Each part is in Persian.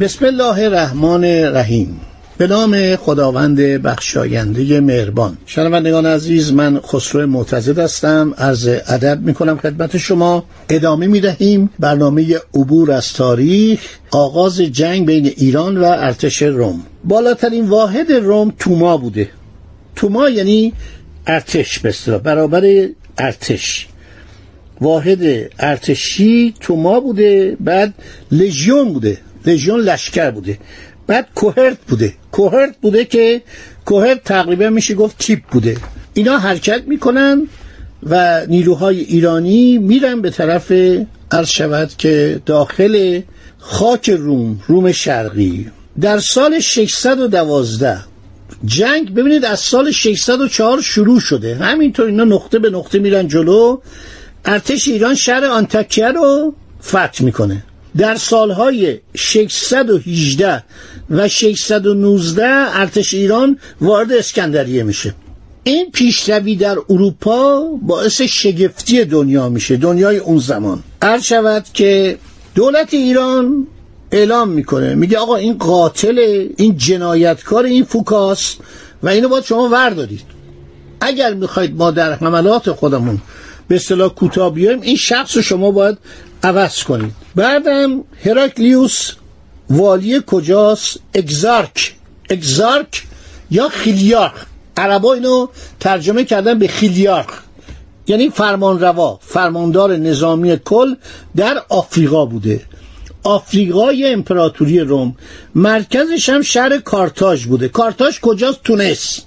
بسم الله الرحمن الرحیم. به نام خداوند بخشاینده مهربان. شنوندگان عزیز من خسرو معتزد هستم. عرض ادب می کنم خدمت شما. ادامه می دهیم برنامه عبور از تاریخ آغاز جنگ بین ایران و ارتش روم. بالاترین واحد روم توما بوده. توما یعنی ارتش به برابر ارتش. واحد ارتشی توما بوده بعد لژیون بوده. لژیون لشکر بوده. بعد کوهرت بوده. کوهرت بوده که کوهرت تقریبا میشه گفت تیپ بوده. اینا حرکت می‌کنن و نیروهای ایرانی میرن به طرف عرض شود که داخل خاک روم روم شرقی. در سال 612 جنگ ببینید از سال 604 شروع شده. همینطور اینا نقطه به نقطه میرن جلو. ارتش ایران شهر آنتاکیه رو فتح می‌کنه. در سالهای 618 و 619 ارتش ایران وارد اسکندریه میشه. این پیشروی در اروپا باعث شگفتی دنیا میشه دنیای اون زمان. عرض شود که دولت ایران اعلام می‌کنه میگه آقا این قاتل این جنایتکار این فوکاس و اینو باید شما وردارید. اگر می‌خواید ما در حملات خودمون به اصطلاح کوتاه بیایم این شخص رو شما باید عوض کنید. بعدم هراکلیوس والی کجاست؟ اگزارک. اگزارک یا خیلیارخ. عربا اینو ترجمه کردن به خیلیارخ. یعنی فرمانروا فرماندار نظامی کل در آفریقا بوده. آفریقای امپراتوری روم. مرکزش هم شهر کارتاژ بوده. کارتاژ کجاست؟ تونس.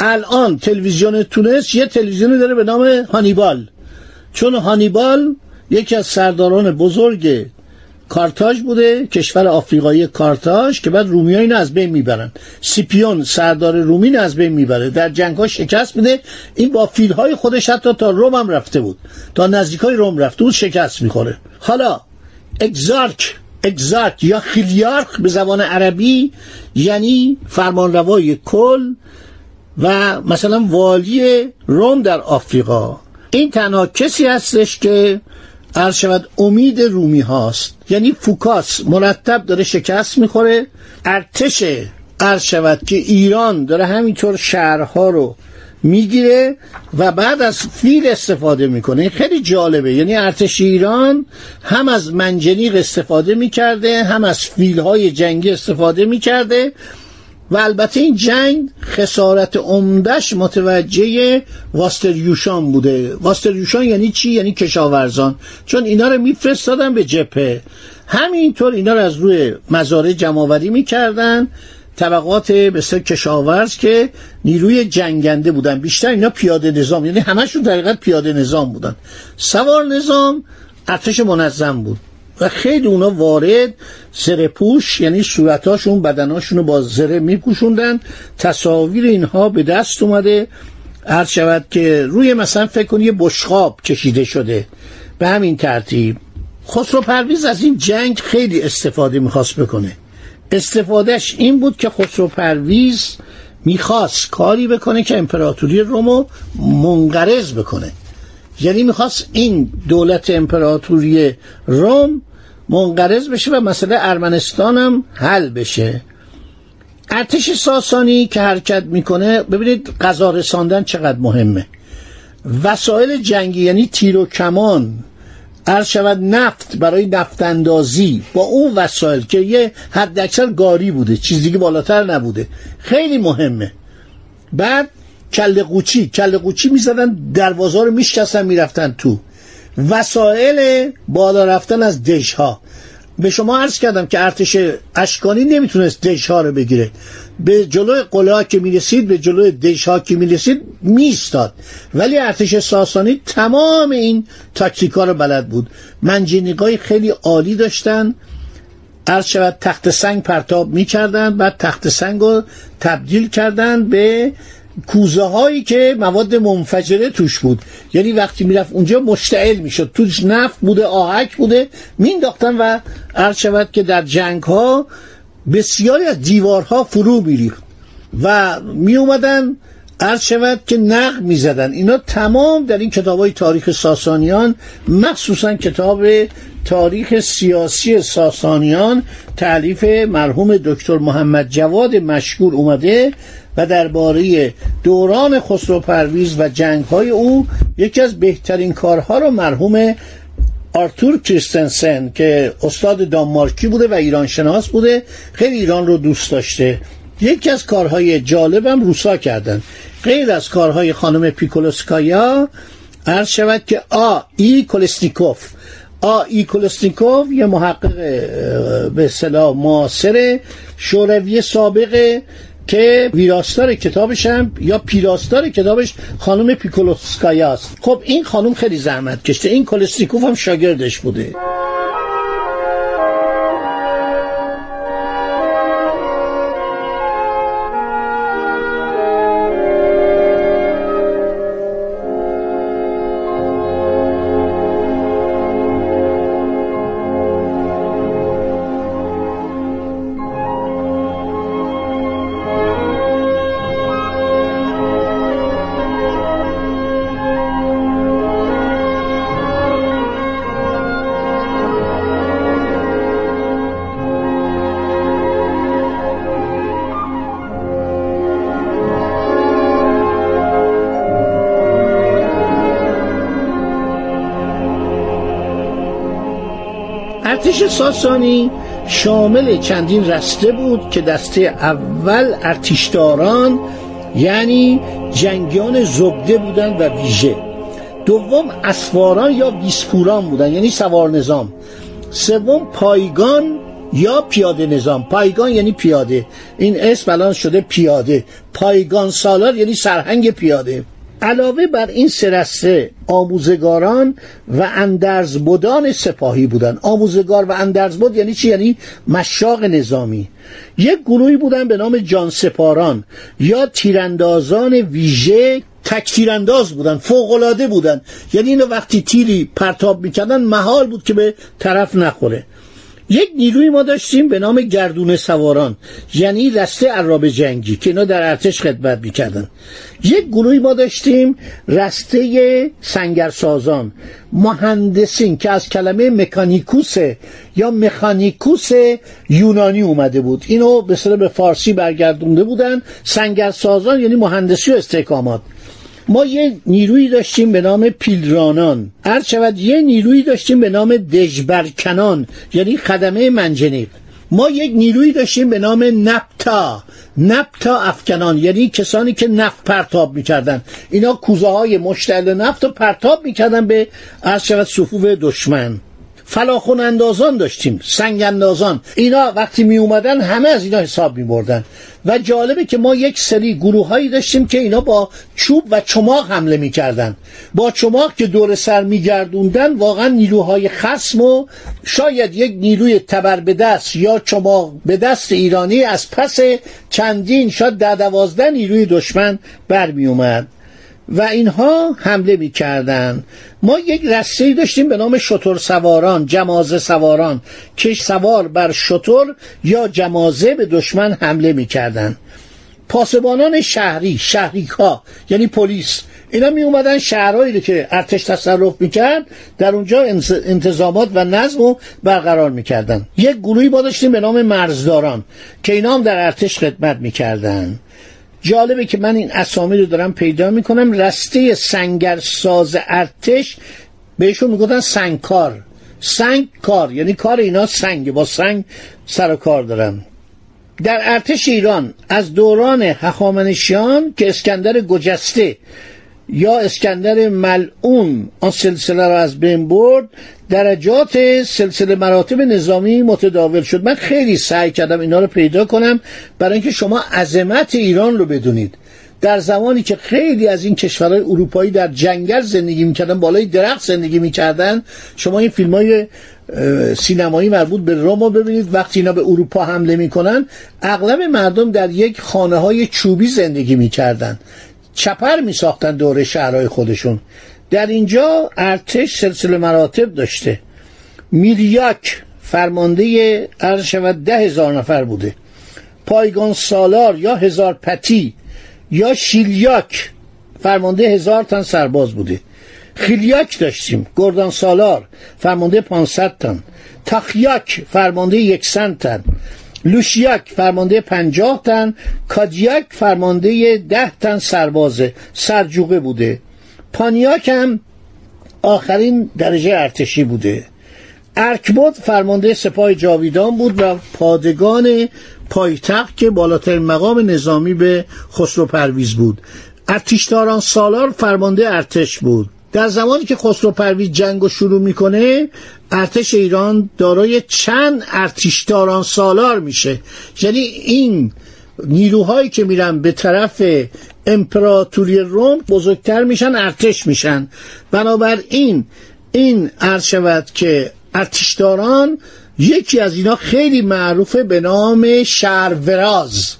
الان تلویزیون تونس یه تلویزیونی داره به نام هانیبال. چون هانیبال یکی از سرداران بزرگ کارتاژ بوده کشور آفریقایی کارتاژ که بعد رومی اینو از بین می‌برن. سیپیون سردار رومی از بین می‌بره. در جنگ ها شکست میده. این با فیل های خودش حتی تا روم هم رفته بود. تا نزدیک های روم رفته بود شکست می‌خوره. حالا اگزارک اگزارک یا خیلیارخ به زبان عربی یعنی فرمانروای کل و مثلا والی روم در آفریقا. این تنها کسی هستش که عرض شود امید رومی هاست. یعنی فوکاس مرتب داره شکست می‌خوره. ارتش عرض شود که ایران داره همینطور شهرها رو می‌گیره و بعد از فیل استفاده می‌کنه. این خیلی جالبه. یعنی ارتش ایران هم از منجنیق استفاده می‌کرده هم از فیل های جنگی استفاده می‌کرده و البته این جنگ خسارت عمدش متوجه واستریوشان بوده. واستریوشان یعنی چی؟ یعنی کشاورزان. چون اینا رو میفرستادن به جپه همینطور اینا رو از روی مزارع جمعآوری می‌کردن. طبقات بسیار کشاورز که نیروی جنگنده بودن. بیشتر اینا پیاده نظام. یعنی همشون در پیاده نظام بودن. سوار نظام ارتش منظم بود. و خیلی اونا وارد زره پوش یعنی صورتاشون بدناشون رو با زره میپوشوندن. تصاویر اینها به دست اومده. عرض شود که روی مثلا فکر کنی یه بشخاب کشیده شده. به همین ترتیب. خسرو پرویز از این جنگ خیلی استفاده می‌خواست بکنه. استفادهش این بود که خسرو پرویز می‌خواست کاری بکنه که امپراتوری رومو منقرض بکنه. یعنی می‌خواست این دولت امپراتوری روم منقرض بشه و مسئله ارمنستان هم حل بشه. ارتش ساسانی که حرکت می‌کنه ببینید غذا رساندن چقدر مهمه. وسایل جنگی یعنی تیر و کمان عرض شود نفت برای نفت اندازی با اون وسایل که یه حد اکثر گاری بوده چیز دیگه بالاتر نبوده. خیلی مهمه. بعد کل قوچی کل قوچی می‌زدن دروازه رو میشکستن می‌رفتن تو. وسایل بالا رفتن از دژها. به شما عرض کردم که ارتش اشکانی نمی‌تونست دژها رو بگیره. به جلوی قلعه که می‌رسید به جلوی دژها که می‌رسید میستاد ولی ارتش ساسانی تمام این تاکتیکا رو بلد بود. منجنیقای خیلی عالی داشتن. عرض شود تخت سنگ پرتاب می‌کردن بعد تخت سنگ رو تبدیل کردن به کوزه هایی که مواد منفجره توش بود. یعنی وقتی می‌رفت اونجا مشتعل می‌شد. توش نفت بوده آهک بوده. مینداختن و عرض شود که در جنگ ها بسیاری از دیوارها فرو میریخت و می اومدن عرض شود که نقد می زدن اینا تمام در این کتاب های تاریخ ساسانیان مخصوصا کتاب تاریخ سیاسی ساسانیان تعلیف مرحوم دکتر محمد جواد مشکور اومده و درباره دوران خسرو پرویز و جنگ های او یکی از بهترین کارها رو مرحوم آرتور کریستنسن که استاد دانمارکی بوده و ایران شناس بوده خیلی ایران رو دوست داشته. یکی از کارهای جالبم روسا کردن. غیر از کارهای خانم پیکولوسکایا عرض شود که آ ای کولسنیکوف آ ای کولسنیکوف یه محقق به اصطلاح معاصر شوروی سابقه که ویراستار کتابش هم یا پیراستار کتابش خانم پیکولوسکایا است. خب این خانم خیلی زحمت کشته. این کولسنیکوف هم شاگردش بوده. ارتش ساسانی شامل چندین رسته بود که دسته اول ارتشداران یعنی جنگیان زبده بودند و ویژه. دوم اسواران یا ویسپوران بودند یعنی سوار نظام. سوم پایگان یا پیاده نظام. پایگان یعنی پیاده. این اسم الان شده پیاده. پایگان سالار یعنی سرهنگ پیاده. علاوه بر این سرسته آموزگاران و اندرزبدان سپاهی بودن. آموزگار و اندرزبد یعنی چی؟ یعنی مشاق نظامی. یک گروهی بودن به نام جانسپاران یا تیراندازان ویژه تک تیرانداز بودن فوقالعاده بودن. یعنی اینو وقتی تیری پرتاب می‌کردن محال بود که به طرف نخوره. یک نیروی ما داشتیم به نام گردونه سواران یعنی رسته عراب جنگی که اینا در ارتش خدمت می‌کردن. یک گروهی ما داشتیم رسته سنگرسازان مهندسین که از کلمه مکانیکوس یا مکانیکوس یونانی اومده بود. اینو به به فارسی برگردونده بودن. سنگرسازان یعنی مهندسی و استحکامات. ما یه نیرویی داشتیم به نام پیلرانان. هر شود یه نیرویی داشتیم به نام دژبرکنان یعنی خدمه منجنیق. ما یک نیرویی داشتیم به نام نپتا نپتا افکنان یعنی کسانی که نفت پرتاب می‌کردن. اینا کوزه های مشتعل نفت رو پرتاب می‌کردن به عرض شود صفوف دشمن. فلاخون اندازان داشتیم سنگ اندازان اینا وقتی می اومدن همه از اینا حساب می بردن و جالبه که ما یک سری گروه هایی داشتیم که اینا با چوب و چماق حمله می‌کردن. با چماق که دور سر میگردوندن واقعا نیروهای خسم و شاید یک نیروی تبر به دست یا چماق به دست ایرانی از پس چندین شاید در دوازده نیروی دشمن برمی اومد و اینها حمله می‌کردن. ما یک رسته داشتیم به نام شتر سواران جمازه سواران که سوار بر شتر یا جمازه به دشمن حمله می‌کردن. پاسبانان شهری شهریک ها یعنی پلیس اینا می اومدن شهرهایی که ارتش تصرف می‌کرد در اونجا انتظامات و نظم رو برقرار می‌کردن. یک گروهی با داشتیم به نام مرزداران که اینا هم در ارتش خدمت می‌کردن. جالبه که من این اسامی رو دارم پیدا می‌کنم. رسته سنگرساز ارتش بهشون می‌گفتن سنگکار. سنگ کار یعنی کار اینا سنگ با سنگ سر و کار دارن در ارتش ایران از دوران هخامنشیان که اسکندر گجسته یا اسکندر ملعون آن سلسله را از بین برد. درجات سلسله مراتب نظامی متداول شد. من خیلی سعی کردم اینا رو پیدا کنم برای اینکه شما عظمت ایران رو بدونید. در زمانی که خیلی از این کشورهای اروپایی در جنگل زندگی می‌کردن بالای درخت زندگی می‌کردن شما این فیلم های سینمایی مربوط به روم رو ببینید. وقتی اینا به اروپا حمله می‌کنن اغلب مردم در یک خانه های چوبی زندگی می‌کردن. چپر میساختن دور شهرهای خودشون. در اینجا ارتش سلسله مراتب داشته. میریاک فرمانده عرض شود ده هزار نفر بوده. پایگان سالار یا هزار پتی یا شیلیاک فرمانده هزار تن سرباز بوده. خیلیاک داشتیم گردان سالار فرمانده 500 تن. تخیاک فرمانده 100 تن. لوشیاک فرمانده 50 تن کادیاک فرمانده 10 تن سربازه سرجوقه بوده. پانیاک هم آخرین درجه ارتشی بوده. ارکبود فرمانده سپاه جاویدان بود و پادگان پایتخت که بالاترین مقام نظامی به خسرو پرویز بود. ارتشداران سالار فرمانده ارتش بود. در زمانی که خسرو پرویز جنگ رو شروع می‌کنه ارتش ایران دارای چند ارتشداران سالار میشه. یعنی این نیروهایی که میرن به طرف امپراتوری روم بزرگتر میشن ارتش میشن. بنابراین این عرض شود که ارتشداران یکی از اینا خیلی معروفه به نام شهروراز.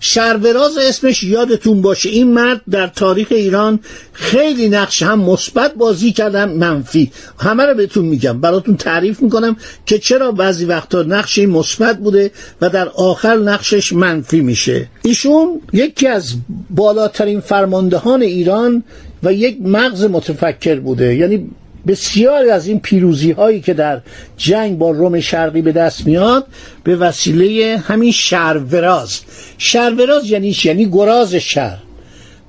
شهروراز اسمش یادتون باشه. این مرد در تاریخ ایران خیلی نقش هم مثبت بازی کردن منفی. همه رو بهتون میگم. براتون تعریف می‌کنم که چرا بعضی وقتا نقش مثبت بوده و در آخر نقشش منفی میشه. ایشون یکی از بالاترین فرماندهان ایران و یک مغز متفکر بوده. یعنی بسیاری از این پیروزی هایی که در جنگ با روم شرقی به دست میاد به وسیله همین شهروراز شهروراز یعنی یعنی گراز شهر.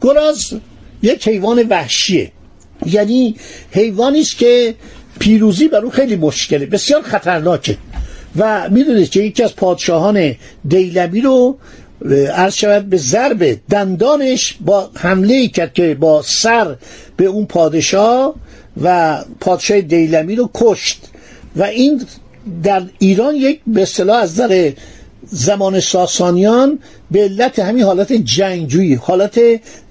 گراز یک حیوان وحشیه. یعنی حیوانی است که پیروزی بر او خیلی مشکله بسیار خطرناکه. و می‌دونید که یکی از پادشاهان دیلمی رو عرض شود به ضرب دندانش با حمله کرد که با سر به اون پادشاه و پادشاه دیلمی رو کشت. و این در ایران یک به اصطلاح از نظر زمان ساسانیان به علت همین حالت جنگجویی حالت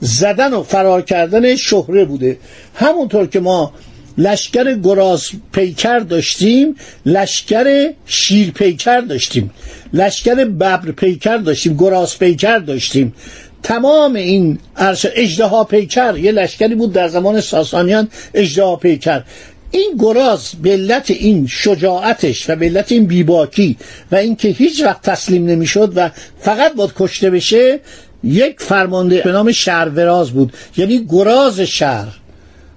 زدن و فرار کردن شهره بوده. همونطور که ما لشکر گراز پیکر داشتیم لشکر شیر پیکر داشتیم لشکر ببر پیکر داشتیم گراز پیکر داشتیم. تمام این ارش اجدها پیکر یه لشکری بود در زمان ساسانیان اجدها پیکر. این گراز به علت این شجاعتش و به علت این بیباکی و اینکه هیچ وقت تسلیم نمی‌شد و فقط باید کشته بشه یک فرمانده به نام شهروراز بود. یعنی گراز شهر.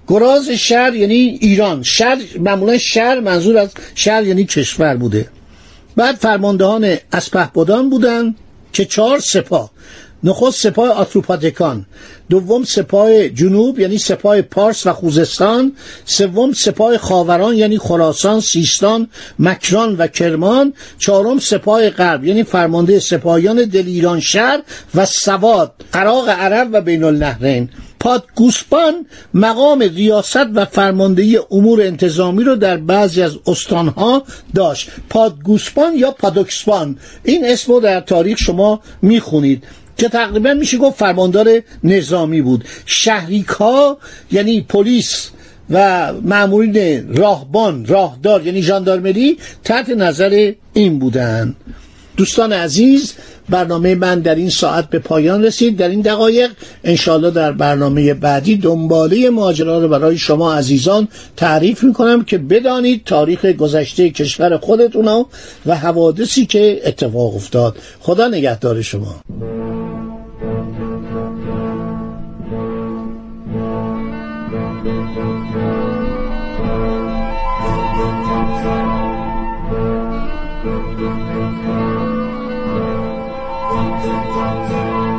گراز شهر یعنی ایران. شهر معمولا شهر منظور از شهر یعنی کشور بوده. بعد فرماندهان اسپهبدان بودن که چهار سپاه نخست سپاه آتروپاتکان دوم سپاه جنوب یعنی سپاه پارس و خوزستان سوم سپاه خاوران یعنی خراسان سیستان مکران و کرمان چهارم سپاه غرب یعنی فرمانده سپاهیان دل ایران شهر و سواد عراق عرب و بین النهرین. پادگوسپان مقام ریاست و فرماندهی امور انتظامی رو در بعضی از استانها داشت. پادگوسپان یا پادوکسپان؟ این اسم رو در تاریخ شما می‌خونید. که تقریبا میشه گفت فرماندار نظامی بود. شهریکا یعنی پلیس و معمولین راهبان راهدار یعنی ژاندارمری تحت نظر این بودن. دوستان عزیز برنامه من در این ساعت به پایان رسید. در این دقایق انشالله در برنامه بعدی دنباله ماجرا رو برای شما عزیزان تعریف می‌کنم که بدانید تاریخ گذشته کشور خودتون و حوادثی که اتفاق افتاد. خدا نگهدار شما. Thank you.